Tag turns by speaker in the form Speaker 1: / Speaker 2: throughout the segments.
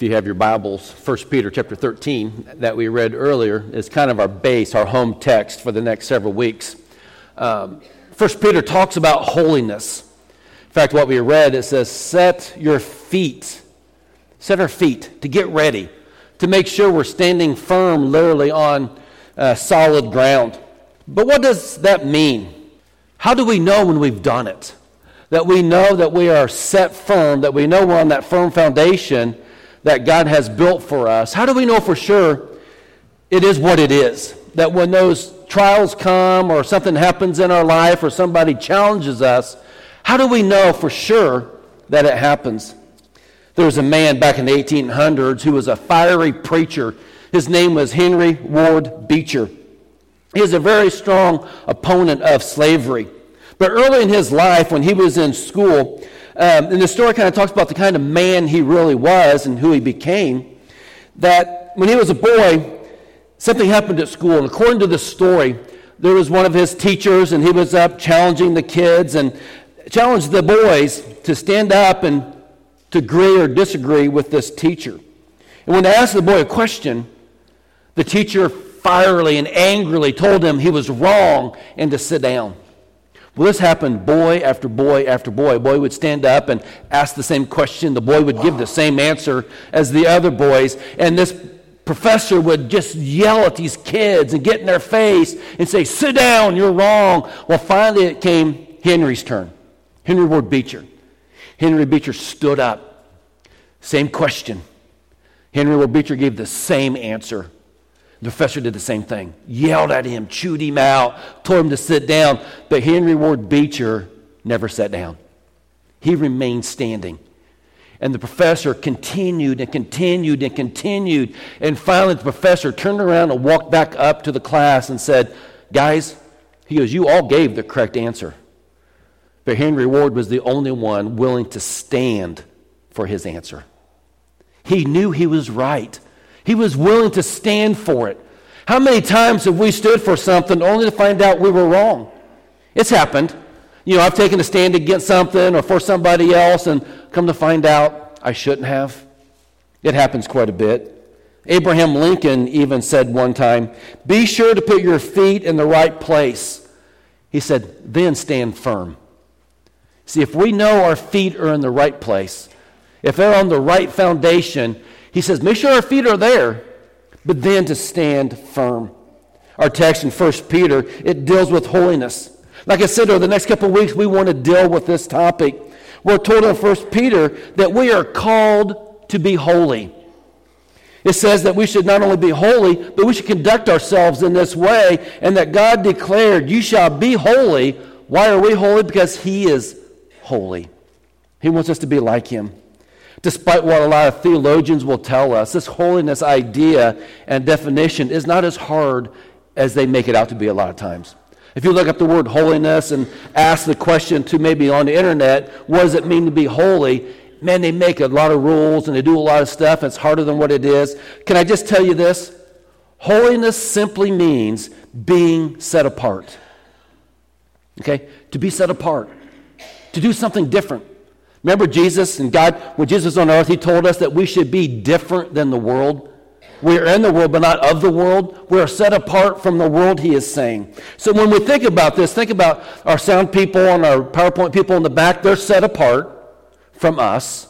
Speaker 1: If you have your Bibles, 1 Peter chapter 13 that we read earlier is kind of our base, our home text for the next several weeks. Um, 1 Peter talks about holiness. In fact, what we read, it says, set your feet, set our feet to get ready, to make sure we're standing firm literally on uh, solid ground. But what does that mean? How do we know when we've done it? That we know that we are set firm, that we know we're on that firm foundation that God has built for us, how do we know for sure it is what it is? That when those trials come or something happens in our life or somebody challenges us, how do we know for sure that it happens? There was a man back in the 1800s who was a fiery preacher. His name was Henry Ward Beecher. He was a very strong opponent of slavery. But early in his life, when he was in school, um, and the story kind of talks about the kind of man he really was and who he became. That when he was a boy, something happened at school. And according to the story, there was one of his teachers, and he was up challenging the kids and challenged the boys to stand up and to agree or disagree with this teacher. And when they asked the boy a question, the teacher fierily and angrily told him he was wrong and to sit down. Well, this happened boy after boy after boy. A boy would stand up and ask the same question. The boy would give the same answer as the other boys. And this professor would just yell at these kids and get in their face and say, Sit down, you're wrong. Well, finally it came Henry's turn. Henry Ward Beecher. Henry Beecher stood up. Same question. Henry Ward Beecher gave the same answer. The professor did the same thing, yelled at him, chewed him out, told him to sit down. But Henry Ward Beecher never sat down. He remained standing. And the professor continued and continued and continued. And finally, the professor turned around and walked back up to the class and said, Guys, he goes, You all gave the correct answer. But Henry Ward was the only one willing to stand for his answer. He knew he was right. He was willing to stand for it. How many times have we stood for something only to find out we were wrong? It's happened. You know, I've taken a stand against something or for somebody else and come to find out I shouldn't have. It happens quite a bit. Abraham Lincoln even said one time, Be sure to put your feet in the right place. He said, Then stand firm. See, if we know our feet are in the right place, if they're on the right foundation, he says, make sure our feet are there, but then to stand firm. Our text in 1 Peter, it deals with holiness. Like I said, over the next couple of weeks, we want to deal with this topic. We're told in 1 Peter that we are called to be holy. It says that we should not only be holy, but we should conduct ourselves in this way, and that God declared, You shall be holy. Why are we holy? Because He is holy. He wants us to be like Him. Despite what a lot of theologians will tell us, this holiness idea and definition is not as hard as they make it out to be a lot of times. If you look up the word holiness and ask the question to maybe on the internet, what does it mean to be holy? Man, they make a lot of rules and they do a lot of stuff, it's harder than what it is. Can I just tell you this? Holiness simply means being set apart. Okay? To be set apart, to do something different. Remember Jesus and God, when Jesus was on earth, He told us that we should be different than the world. We are in the world, but not of the world. We are set apart from the world, He is saying. So when we think about this, think about our sound people and our PowerPoint people in the back. They're set apart from us.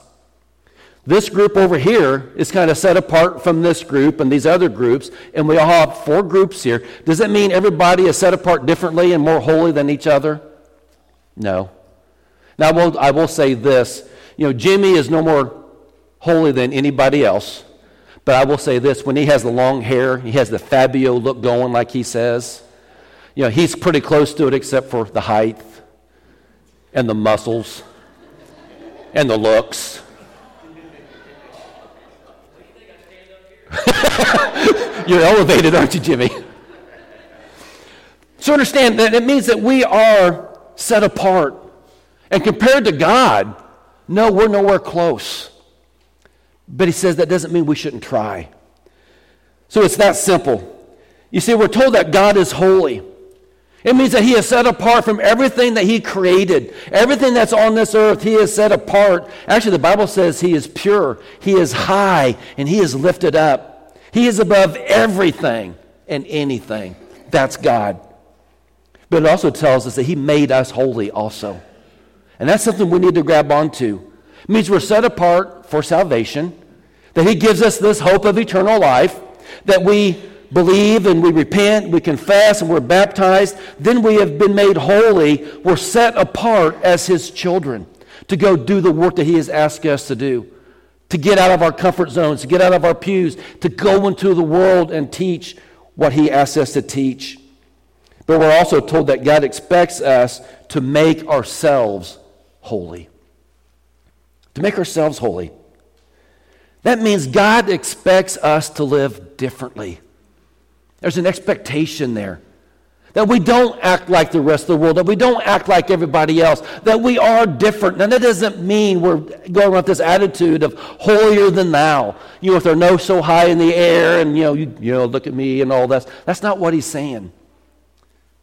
Speaker 1: This group over here is kind of set apart from this group and these other groups, and we all have four groups here. Does that mean everybody is set apart differently and more holy than each other? No. Now, I will, I will say this. You know, Jimmy is no more holy than anybody else. But I will say this when he has the long hair, he has the Fabio look going, like he says. You know, he's pretty close to it except for the height and the muscles and the looks. You're elevated, aren't you, Jimmy? So understand that it means that we are set apart. And compared to God, no, we're nowhere close. But he says that doesn't mean we shouldn't try. So it's that simple. You see, we're told that God is holy. It means that he is set apart from everything that he created. Everything that's on this earth, he is set apart. Actually, the Bible says he is pure, he is high, and he is lifted up. He is above everything and anything. That's God. But it also tells us that he made us holy also. And that's something we need to grab onto. It means we're set apart for salvation, that he gives us this hope of eternal life, that we believe and we repent, we confess, and we're baptized, then we have been made holy. We're set apart as His children to go do the work that He has asked us to do, to get out of our comfort zones, to get out of our pews, to go into the world and teach what He asks us to teach. But we're also told that God expects us to make ourselves holy. To make ourselves holy. That means God expects us to live differently. There's an expectation there. That we don't act like the rest of the world, that we don't act like everybody else, that we are different. And that doesn't mean we're going with this attitude of holier than thou. You know, if they're no so high in the air and, you know, you, you know, look at me and all that. That's not what he's saying. And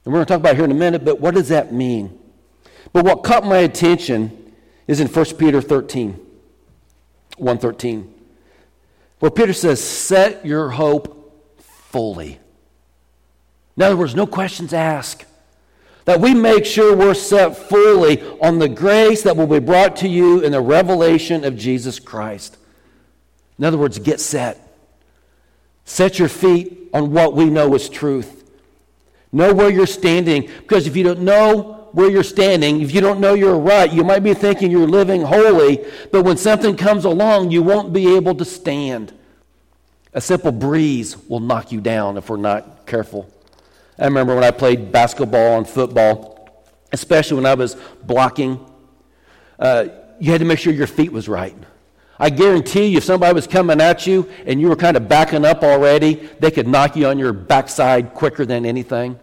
Speaker 1: we're going to talk about here in a minute, but what does that mean? But what caught my attention is in 1 Peter 13, 113, where Peter says, Set your hope fully in other words, no questions asked. That we make sure we're set fully on the grace that will be brought to you in the revelation of Jesus Christ. In other words, get set. Set your feet on what we know is truth. Know where you're standing. Because if you don't know where you're standing, if you don't know you're right, you might be thinking you're living holy, but when something comes along, you won't be able to stand. A simple breeze will knock you down if we're not careful. I remember when I played basketball and football, especially when I was blocking, uh, you had to make sure your feet was right. I guarantee you, if somebody was coming at you and you were kind of backing up already, they could knock you on your backside quicker than anything.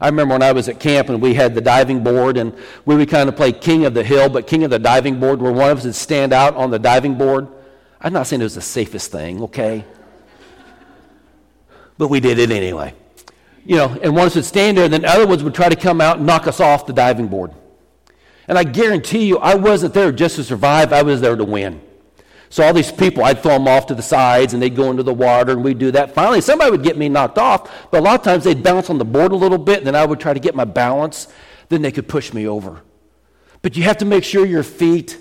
Speaker 1: I remember when I was at camp and we had the diving board and we would kind of play king of the hill, but king of the diving board, where one of us would stand out on the diving board. I'm not saying it was the safest thing, okay? But we did it anyway you know, and one of us would stand there, and then other ones would try to come out and knock us off the diving board. And I guarantee you, I wasn't there just to survive, I was there to win. So all these people, I'd throw them off to the sides, and they'd go into the water, and we'd do that. Finally, somebody would get me knocked off, but a lot of times they'd bounce on the board a little bit, and then I would try to get my balance. Then they could push me over. But you have to make sure your feet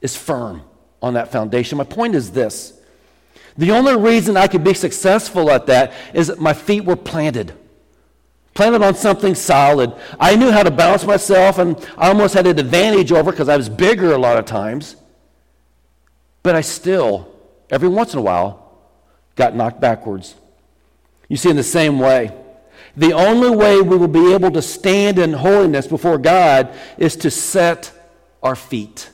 Speaker 1: is firm on that foundation. My point is this the only reason I could be successful at that is that my feet were planted. Planted on something solid. I knew how to balance myself, and I almost had an advantage over because I was bigger a lot of times. But I still, every once in a while, got knocked backwards. You see, in the same way, the only way we will be able to stand in holiness before God is to set our feet.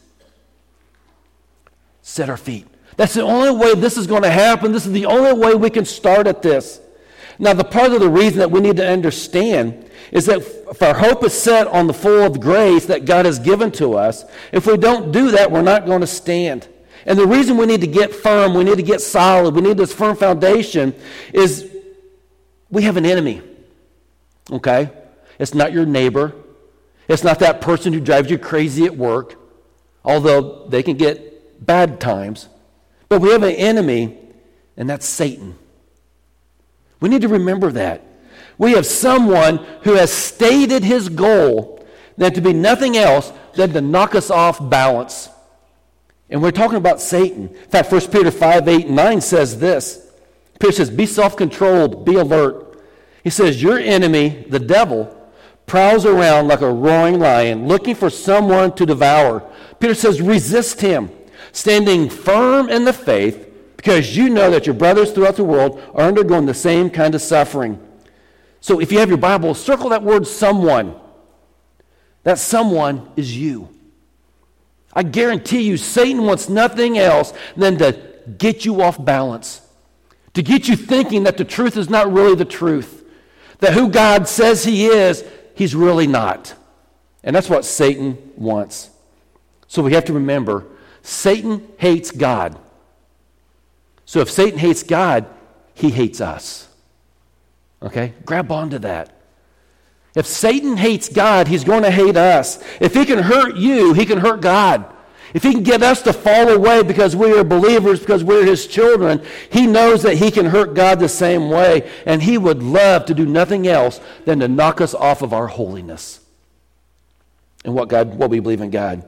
Speaker 1: Set our feet. That's the only way this is going to happen. This is the only way we can start at this. Now, the part of the reason that we need to understand is that if our hope is set on the full of grace that God has given to us, if we don't do that, we're not going to stand. And the reason we need to get firm, we need to get solid, we need this firm foundation is we have an enemy. Okay? It's not your neighbor. It's not that person who drives you crazy at work, although they can get bad times. But we have an enemy, and that's Satan. We need to remember that. We have someone who has stated his goal that to be nothing else than to knock us off balance. And we're talking about Satan. In fact, 1 Peter 5 8 and 9 says this Peter says, Be self controlled, be alert. He says, Your enemy, the devil, prowls around like a roaring lion, looking for someone to devour. Peter says, Resist him standing firm in the faith because you know that your brothers throughout the world are undergoing the same kind of suffering. So if you have your Bible, circle that word someone. That someone is you. I guarantee you, Satan wants nothing else than to get you off balance, to get you thinking that the truth is not really the truth, that who God says He is, He's really not. And that's what Satan wants. So we have to remember Satan hates God. So if Satan hates God, he hates us. Okay? Grab onto that. If Satan hates God, he's going to hate us. If he can hurt you, he can hurt God. If he can get us to fall away because we are believers, because we're his children, he knows that he can hurt God the same way. And he would love to do nothing else than to knock us off of our holiness and what, God, what we believe in God.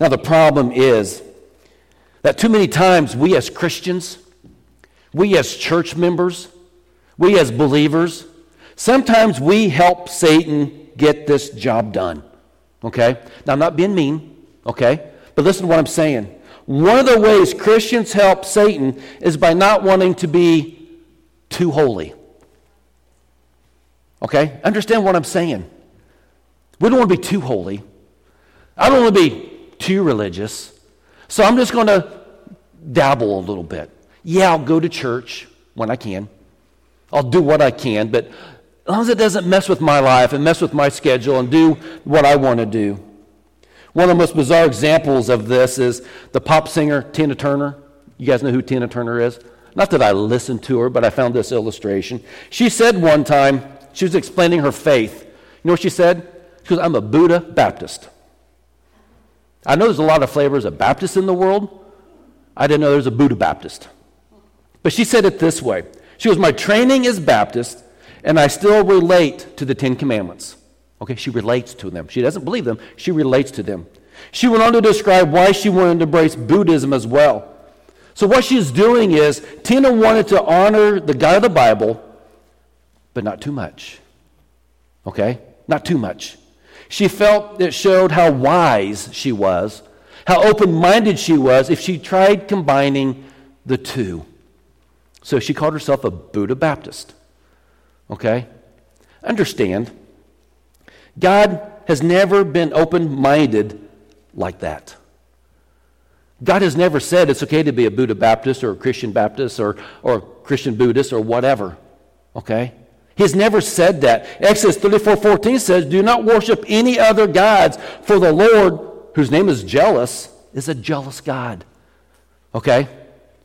Speaker 1: Now, the problem is that too many times we as Christians, we as church members, we as believers, sometimes we help Satan get this job done. Okay? Now, I'm not being mean, okay? But listen to what I'm saying. One of the ways Christians help Satan is by not wanting to be too holy. Okay? Understand what I'm saying. We don't want to be too holy. I don't want to be too religious. So I'm just going to dabble a little bit. Yeah, I'll go to church when I can. I'll do what I can, but as long as it doesn't mess with my life and mess with my schedule and do what I want to do. One of the most bizarre examples of this is the pop singer Tina Turner. You guys know who Tina Turner is? Not that I listened to her, but I found this illustration. She said one time, she was explaining her faith. You know what she said? She goes, I'm a Buddha Baptist. I know there's a lot of flavors of Baptists in the world. I didn't know there was a Buddha Baptist. But she said it this way She goes, My training is Baptist, and I still relate to the Ten Commandments. Okay, she relates to them. She doesn't believe them, she relates to them. She went on to describe why she wanted to embrace Buddhism as well. So, what she's doing is, Tina wanted to honor the God of the Bible, but not too much. Okay? Not too much. She felt it showed how wise she was, how open minded she was if she tried combining the two. So, she called herself a Buddha Baptist. Okay? Understand God has never been open minded like that. God has never said it's okay to be a Buddha Baptist or a Christian Baptist or, or a Christian Buddhist or whatever. Okay? He's never said that. Exodus 34 14 says, Do not worship any other gods, for the Lord, whose name is jealous, is a jealous God. Okay?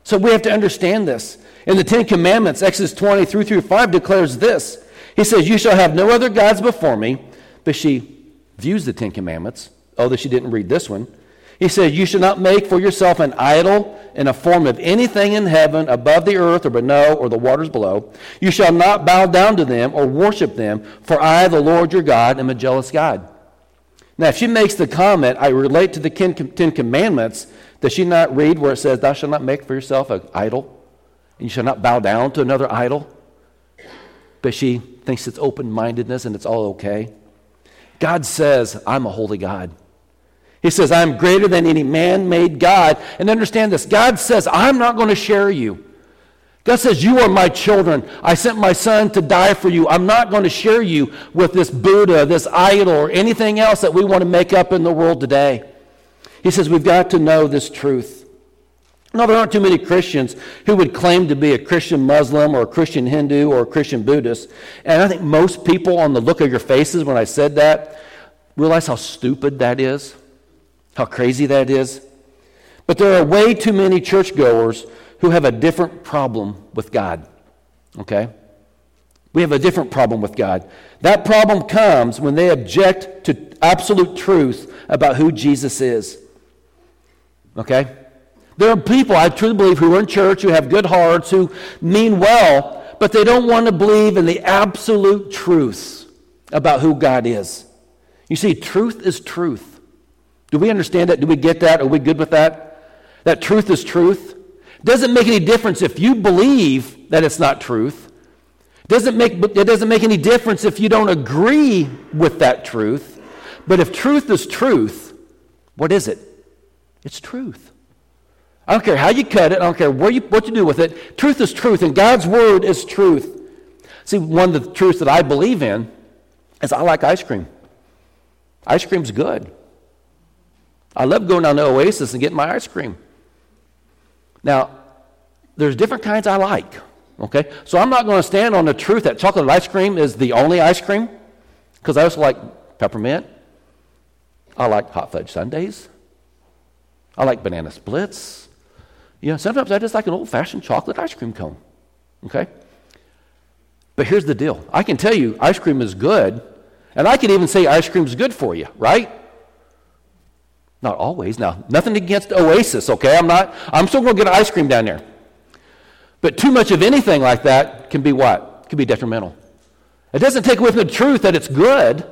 Speaker 1: So we have to understand this. In the Ten Commandments, Exodus 20 3 through 5 declares this. He says, You shall have no other gods before me but she views the Ten Commandments, oh, although she didn't read this one. He says, You shall not make for yourself an idol in a form of anything in heaven, above the earth, or below, or the waters below. You shall not bow down to them or worship them, for I, the Lord your God, am a jealous God. Now, if she makes the comment, I relate to the Ten Commandments, does she not read where it says, Thou shalt not make for yourself an idol, and you shall not bow down to another idol? But she thinks it's open mindedness and it's all okay. God says, I'm a holy God. He says, I'm greater than any man made God. And understand this God says, I'm not going to share you. God says, You are my children. I sent my son to die for you. I'm not going to share you with this Buddha, this idol, or anything else that we want to make up in the world today. He says, We've got to know this truth. Now, there aren't too many Christians who would claim to be a Christian Muslim or a Christian Hindu or a Christian Buddhist. And I think most people, on the look of your faces when I said that, realize how stupid that is, how crazy that is. But there are way too many churchgoers who have a different problem with God. Okay? We have a different problem with God. That problem comes when they object to absolute truth about who Jesus is. Okay? There are people, I truly believe, who are in church, who have good hearts, who mean well, but they don't want to believe in the absolute truths about who God is. You see, truth is truth. Do we understand that? Do we get that? Are we good with that? That truth is truth. Doesn't make any difference if you believe that it's not truth. Doesn't make, it doesn't make any difference if you don't agree with that truth. But if truth is truth, what is it? It's truth. I don't care how you cut it. I don't care where you, what you do with it. Truth is truth, and God's word is truth. See, one of the truths that I believe in is I like ice cream. Ice cream's good. I love going down to Oasis and getting my ice cream. Now, there's different kinds I like. Okay? So I'm not going to stand on the truth that chocolate ice cream is the only ice cream, because I also like peppermint. I like hot fudge sundaes. I like banana splits. You know, sometimes I just like an old fashioned chocolate ice cream cone. Okay? But here's the deal I can tell you ice cream is good, And I can even say ice cream's good for you, right? Not always. Now, nothing against Oasis, okay? I'm not, I'm still going to get ice cream down there. But too much of anything like that can be what? Can be detrimental. It doesn't take away from the truth that it's good,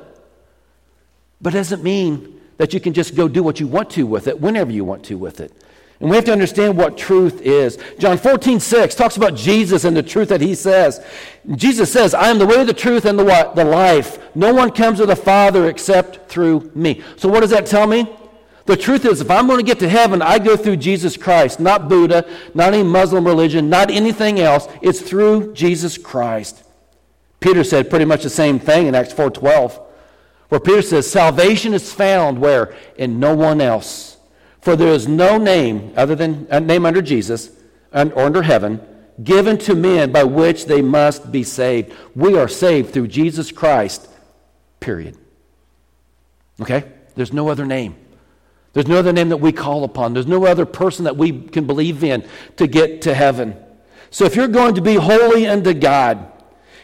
Speaker 1: but it doesn't mean that you can just go do what you want to with it whenever you want to with it. And we have to understand what truth is. John 14, 6 talks about Jesus and the truth that he says. Jesus says, I am the way, the truth, and the what? The life. No one comes to the Father except through me. So what does that tell me? The truth is, if I'm going to get to heaven, I go through Jesus Christ, not Buddha, not any Muslim religion, not anything else. It's through Jesus Christ. Peter said pretty much the same thing in Acts 4:12, where Peter says, "Salvation is found where in no one else, for there is no name other than a name under Jesus or under heaven given to men by which they must be saved. We are saved through Jesus Christ. Period. Okay? There's no other name. There's no other name that we call upon. There's no other person that we can believe in to get to heaven. So if you're going to be holy unto God,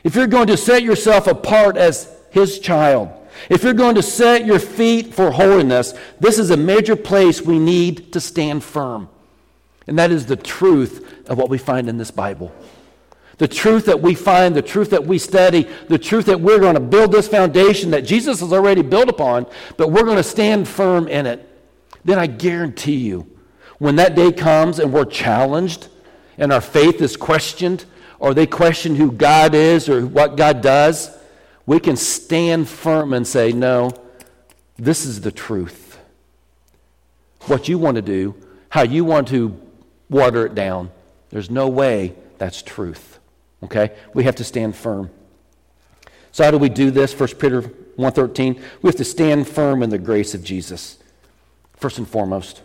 Speaker 1: if you're going to set yourself apart as His child, if you're going to set your feet for holiness, this is a major place we need to stand firm. And that is the truth of what we find in this Bible. The truth that we find, the truth that we study, the truth that we're going to build this foundation that Jesus has already built upon, but we're going to stand firm in it then I guarantee you, when that day comes and we're challenged and our faith is questioned, or they question who God is or what God does, we can stand firm and say, No, this is the truth. What you want to do, how you want to water it down, there's no way that's truth. Okay? We have to stand firm. So how do we do this? 1 Peter 1.13, we have to stand firm in the grace of Jesus first and foremost.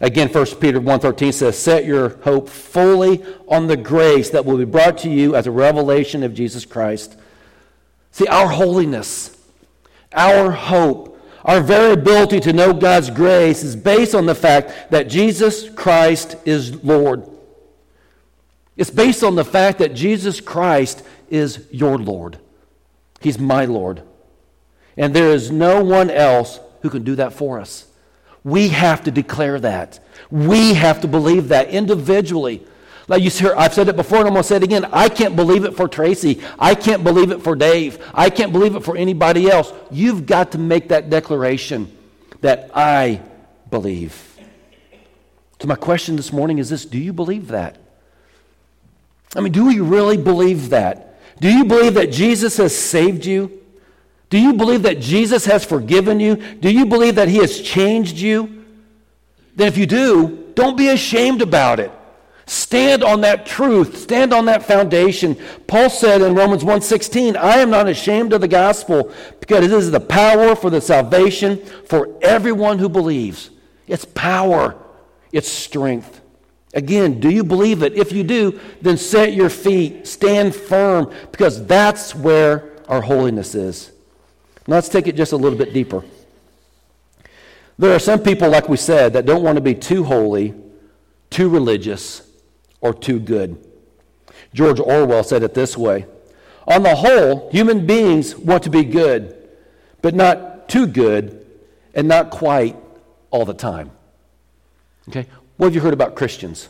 Speaker 1: Again, 1 Peter 1.13 says, Set your hope fully on the grace that will be brought to you as a revelation of Jesus Christ. See, our holiness, our hope, our very ability to know God's grace is based on the fact that Jesus Christ is Lord. It's based on the fact that Jesus Christ is your Lord. He's my Lord. And there is no one else who can do that for us. We have to declare that. We have to believe that individually. Like you hear, I've said it before and I'm going to say it again. I can't believe it for Tracy. I can't believe it for Dave. I can't believe it for anybody else. You've got to make that declaration that I believe. So, my question this morning is this Do you believe that? I mean, do we really believe that? Do you believe that Jesus has saved you? Do you believe that Jesus has forgiven you? Do you believe that he has changed you? Then, if you do, don't be ashamed about it. Stand on that truth. Stand on that foundation. Paul said in Romans 1:16, "I am not ashamed of the gospel, because it is the power for the salvation for everyone who believes." It's power. It's strength. Again, do you believe it? If you do, then set your feet, stand firm, because that's where our holiness is. Now Let's take it just a little bit deeper. There are some people, like we said, that don't want to be too holy, too religious, or too good. George Orwell said it this way On the whole, human beings want to be good, but not too good and not quite all the time. Okay? What have you heard about Christians?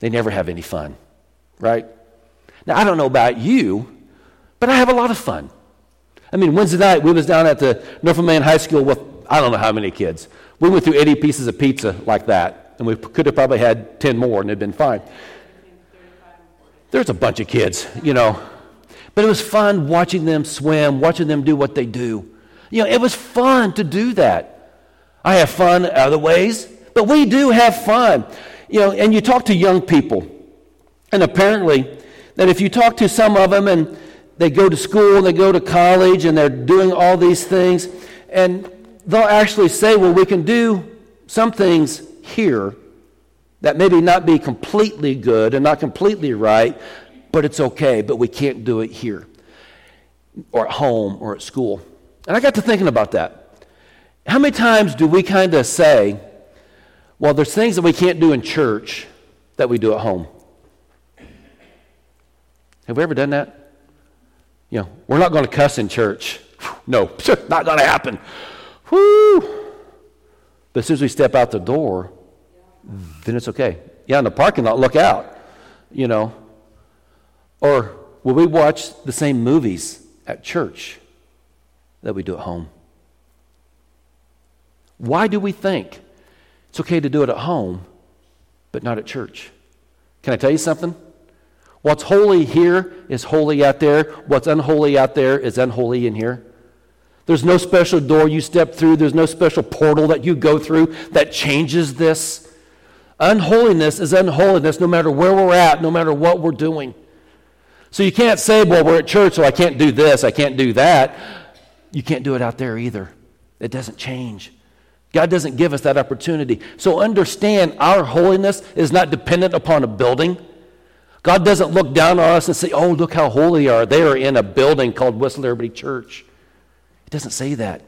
Speaker 1: They never have any fun, right? Now, I don't know about you, but I have a lot of fun. I mean, Wednesday night we was down at the Man High School with I don't know how many kids. We went through 80 pieces of pizza like that, and we could have probably had 10 more, and it'd been fine. There's a bunch of kids, you know, but it was fun watching them swim, watching them do what they do. You know, it was fun to do that. I have fun other ways, but we do have fun. You know, and you talk to young people, and apparently, that if you talk to some of them and they go to school, and they go to college, and they're doing all these things. And they'll actually say, well, we can do some things here that maybe not be completely good and not completely right, but it's okay, but we can't do it here or at home or at school. And I got to thinking about that. How many times do we kind of say, well, there's things that we can't do in church that we do at home? Have we ever done that? You know, we're not going to cuss in church. No, not going to happen. Whoo! But as soon as we step out the door, then it's okay. Yeah, in the parking lot, look out. You know. Or will we watch the same movies at church that we do at home? Why do we think it's okay to do it at home, but not at church? Can I tell you something? What's holy here is holy out there. What's unholy out there is unholy in here. There's no special door you step through, there's no special portal that you go through that changes this. Unholiness is unholiness no matter where we're at, no matter what we're doing. So you can't say, well, we're at church, so I can't do this, I can't do that. You can't do it out there either. It doesn't change. God doesn't give us that opportunity. So understand our holiness is not dependent upon a building. God doesn't look down on us and say, oh, look how holy they are. They are in a building called West Liberty Church. Doesn't say that.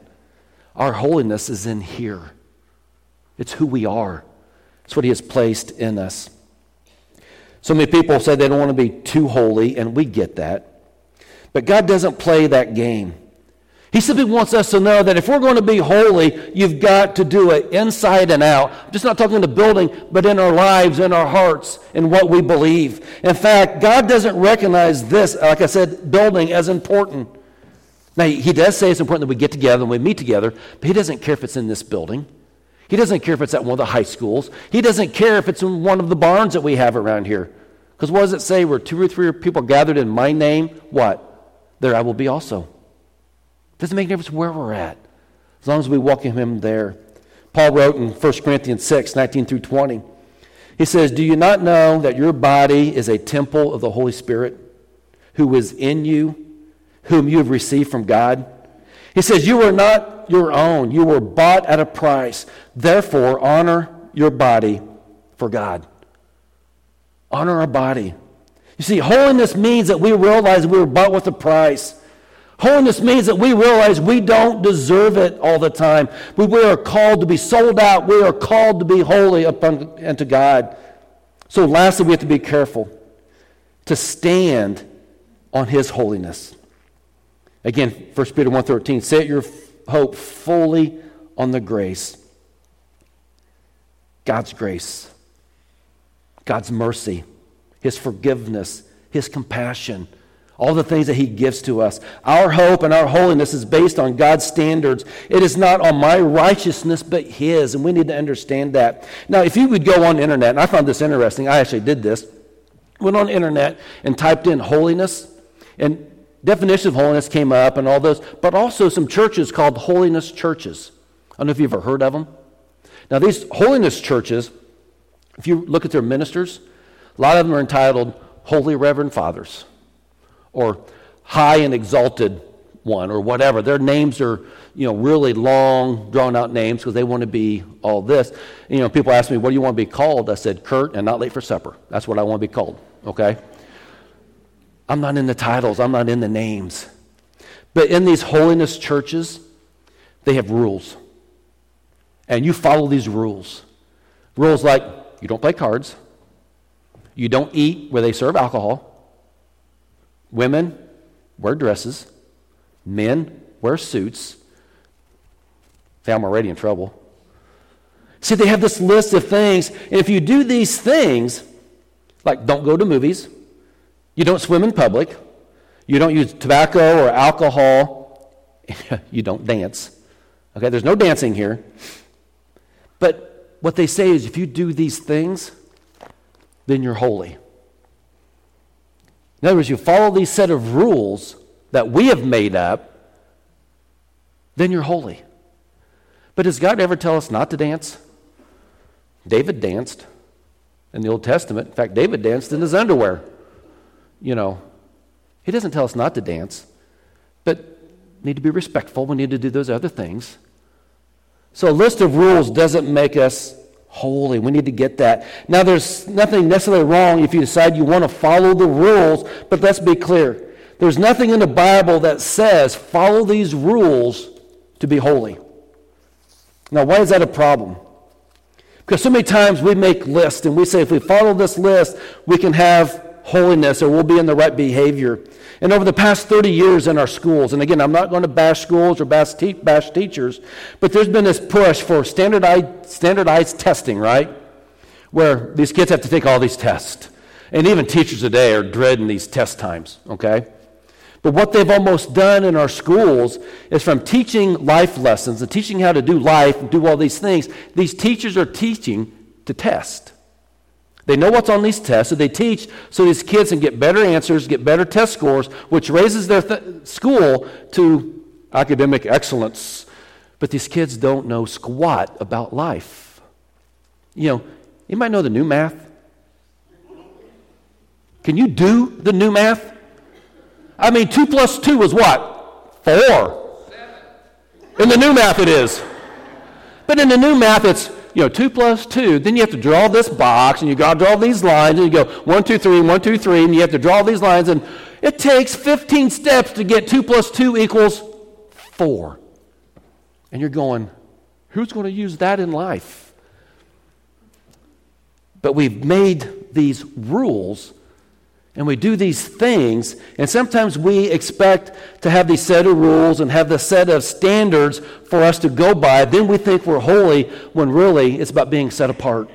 Speaker 1: Our holiness is in here, it's who we are, it's what He has placed in us. So many people say they don't want to be too holy, and we get that. But God doesn't play that game. He simply wants us to know that if we're going to be holy, you've got to do it inside and out. I'm just not talking the building, but in our lives, in our hearts, in what we believe. In fact, God doesn't recognize this, like I said, building as important. Now, He does say it's important that we get together and we meet together, but He doesn't care if it's in this building. He doesn't care if it's at one of the high schools. He doesn't care if it's in one of the barns that we have around here. Because what does it say? Where two or three people gathered in my name, what? There I will be also. Doesn't make a difference where we're at, as long as we welcome him there. Paul wrote in 1 Corinthians 6, 19 through 20. He says, Do you not know that your body is a temple of the Holy Spirit who is in you, whom you have received from God? He says, You are not your own. You were bought at a price. Therefore, honor your body for God. Honor our body. You see, holiness means that we realize we were bought with a price. Holiness means that we realize we don't deserve it all the time. We, we are called to be sold out. We are called to be holy upon, unto God. So, lastly, we have to be careful to stand on His holiness. Again, 1 Peter 1.13, set your hope fully on the grace. God's grace, God's mercy, His forgiveness, His compassion all the things that He gives to us. Our hope and our holiness is based on God's standards. It is not on my righteousness, but His, and we need to understand that. Now, if you would go on the internet, and I found this interesting, I actually did this, went on the internet and typed in holiness, and definition of holiness came up and all those, but also some churches called holiness churches. I don't know if you've ever heard of them. Now, these holiness churches, if you look at their ministers, a lot of them are entitled Holy Reverend Fathers or high and exalted one or whatever. Their names are, you know, really long, drawn out names because they want to be all this. You know, people ask me, what do you want to be called? I said, Kurt and not late for supper. That's what I want to be called, okay? I'm not in the titles, I'm not in the names. But in these holiness churches, they have rules. And you follow these rules. Rules like you don't play cards, you don't eat where they serve alcohol, Women wear dresses, men wear suits. See, I'm already in trouble. See, they have this list of things, and if you do these things, like don't go to movies, you don't swim in public, you don't use tobacco or alcohol, you don't dance. Okay, there's no dancing here. But what they say is if you do these things, then you're holy. In other words, you follow these set of rules that we have made up, then you're holy. But does God ever tell us not to dance? David danced in the Old Testament. In fact, David danced in his underwear. You know, he doesn't tell us not to dance, but need to be respectful. We need to do those other things. So a list of rules doesn't make us holy. We need to get that. Now, there's nothing necessarily wrong if you decide you want to follow the rules, but let's be clear. There's nothing in the Bible that says follow these rules to be holy. Now, why is that a problem? Because so many times we make lists and we say if we follow this list, we can have holiness or we'll be in the right behavior. And over the past 30 years in our schools, and again, I'm not going to bash schools or bash, te- bash teachers, but there's been this push for standardized, standardized testing, right? Where these kids have to take all these tests. And even teachers today are dreading these test times, okay? But what they've almost done in our schools is from teaching life lessons and teaching how to do life and do all these things, these teachers are teaching to test. They know what's on these tests, so they teach so these kids can get better answers, get better test scores, which raises their th- school to academic excellence. But these kids don't know squat about life. You know, you might know the new math. Can you do the new math? I mean, 2 plus 2 is what? 4. In the new math, it is. But in the new math, it's you know, 2 plus 2. Then you have to draw this box, and you got to draw these lines, and you go 1, 2, 3, 1, 2, 3, and you have to draw these lines, and it takes 15 steps to get 2 plus 2 equals 4. And you're going, who's going to use that in life? But we've made these rules and we do these things, and sometimes we expect to have these set of rules and have the set of standards for us to go by. Then we think we're holy when really it's about being set apart.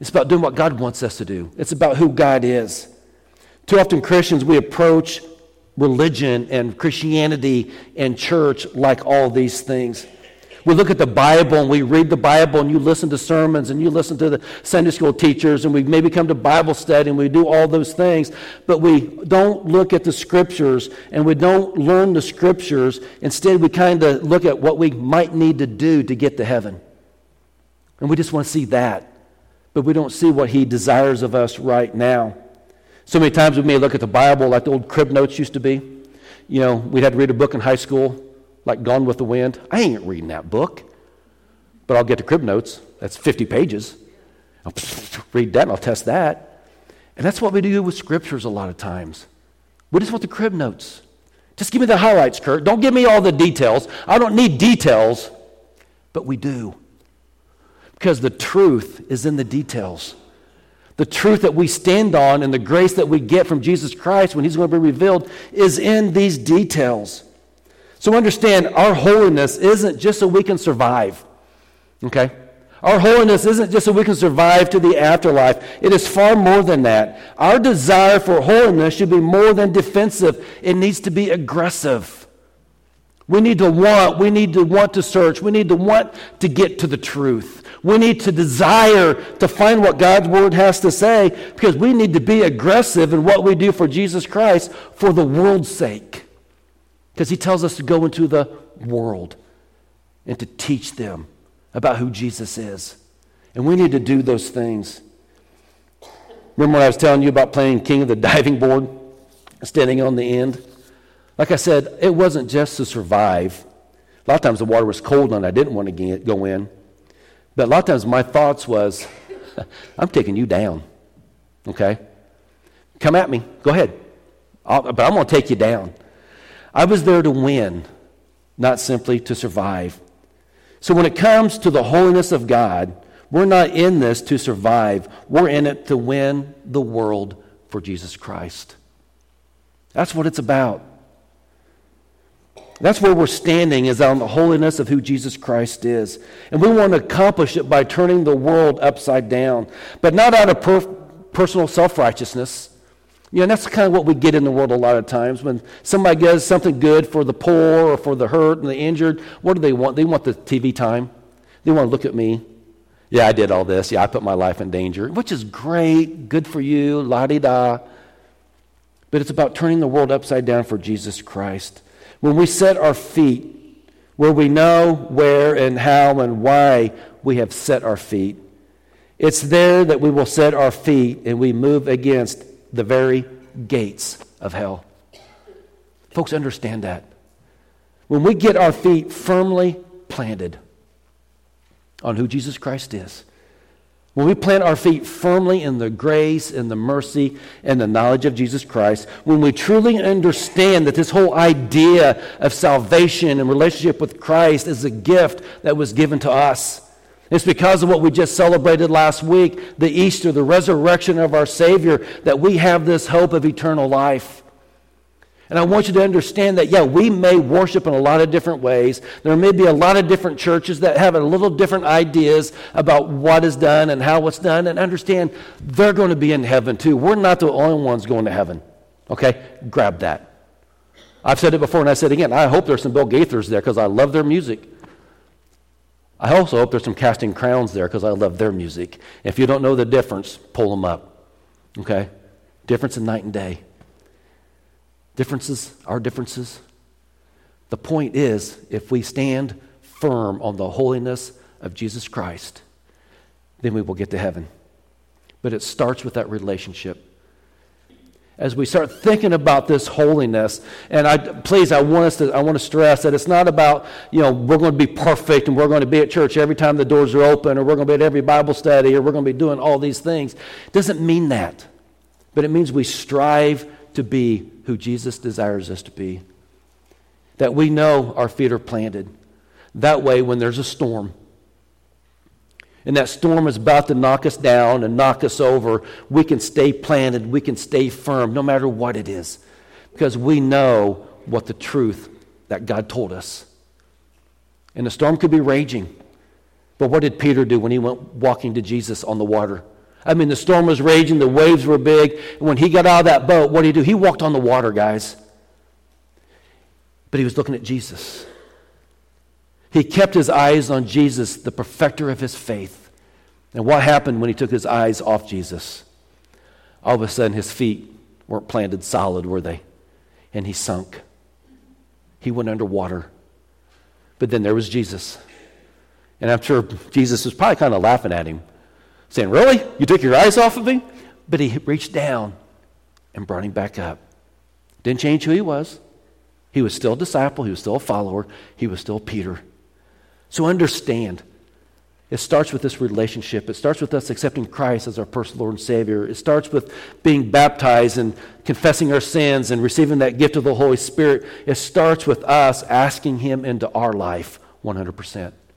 Speaker 1: It's about doing what God wants us to do, it's about who God is. Too often, Christians, we approach religion and Christianity and church like all these things. We look at the Bible and we read the Bible and you listen to sermons and you listen to the Sunday school teachers and we maybe come to Bible study and we do all those things, but we don't look at the scriptures and we don't learn the scriptures. Instead, we kind of look at what we might need to do to get to heaven. And we just want to see that, but we don't see what He desires of us right now. So many times we may look at the Bible like the old crib notes used to be. You know, we'd had to read a book in high school like Gone with the Wind. I ain't reading that book, but I'll get to crib notes. That's 50 pages. I'll read that and I'll test that. And that's what we do with scriptures a lot of times. We just want the crib notes. Just give me the highlights, Kurt. Don't give me all the details. I don't need details, but we do. Because the truth is in the details. The truth that we stand on and the grace that we get from Jesus Christ when He's going to be revealed is in these details. So understand, our holiness isn't just so we can survive. Okay? Our holiness isn't just so we can survive to the afterlife. It is far more than that. Our desire for holiness should be more than defensive, it needs to be aggressive. We need to want, we need to want to search, we need to want to get to the truth. We need to desire to find what God's word has to say because we need to be aggressive in what we do for Jesus Christ for the world's sake. Because he tells us to go into the world and to teach them about who Jesus is. And we need to do those things. Remember when I was telling you about playing king of the diving board, standing on the end? Like I said, it wasn't just to survive. A lot of times the water was cold and I didn't want to get, go in. But a lot of times my thoughts was, I'm taking you down. Okay? Come at me. Go ahead. I'll, but I'm going to take you down. I was there to win, not simply to survive. So when it comes to the holiness of God, we're not in this to survive. We're in it to win the world for Jesus Christ. That's what it's about. That's where we're standing, is on the holiness of who Jesus Christ is. And we want to accomplish it by turning the world upside down, but not out of per- personal self righteousness you know, that's kind of what we get in the world a lot of times. When somebody does something good for the poor or for the hurt and the injured, what do they want? They want the TV time. They want to look at me. Yeah, I did all this. Yeah, I put my life in danger, which is great. Good for you. La di da. But it's about turning the world upside down for Jesus Christ. When we set our feet where we know where and how and why we have set our feet, it's there that we will set our feet and we move against the very gates of hell. Folks, understand that. When we get our feet firmly planted on who Jesus Christ is, when we plant our feet firmly in the grace and the mercy and the knowledge of Jesus Christ, when we truly understand that this whole idea of salvation and relationship with Christ is a gift that was given to us, It's because of what we just celebrated last week, the Easter, the resurrection of our Savior, that we have this hope of eternal life. And I want you to understand that, yeah, we may worship in a lot of different ways. There may be a lot of different churches that have a little different ideas about what is done and how it's done. And understand, they're going to be in heaven too. We're not the only ones going to heaven. Okay? Grab that. I've said it before and I said it again. I hope there's some Bill Gaithers there because I love their music. I also hope there's some casting crowns there because I love their music. If you don't know the difference, pull them up. Okay? Difference in night and day. Differences are differences. The point is, if we stand firm on the holiness of Jesus Christ, then we will get to heaven. But it starts with that relationship. As we start thinking about this holiness, and I please, I want us to, I want to stress that it's not about, you know, we're going to be perfect and we're going to be at church every time the doors are open, or we're going to be at every Bible study, or we're going to be doing all these things. It doesn't mean that. But it means we strive to be who Jesus desires us to be. That we know our feet are planted. That way, when there's a storm, and that storm is about to knock us down and knock us over, we can stay planted, we can stay firm, no matter what it is, because we know what the truth that God told us. And the storm could be raging. But what did Peter do when he went walking to Jesus on the water? I mean, the storm was raging, the waves were big. And when he got out of that boat, what did he do? He walked on the water, guys. But he was looking at Jesus. He kept his eyes on Jesus, the perfecter of his faith. And what happened when he took his eyes off Jesus? All of a sudden, his feet weren't planted solid, were they? And he sunk. He went underwater. But then there was Jesus. And I'm sure Jesus was probably kind of laughing at him saying, Really? You took your eyes off of me? But he reached down and brought him back up. Didn't change who he was. He was still a disciple, he was still a follower, he was still Peter. So understand, it starts with this relationship. It starts with us accepting Christ as our personal Lord and Savior. It starts with being baptized and confessing our sins and receiving that gift of the Holy Spirit. It starts with us asking Him into our life 100%.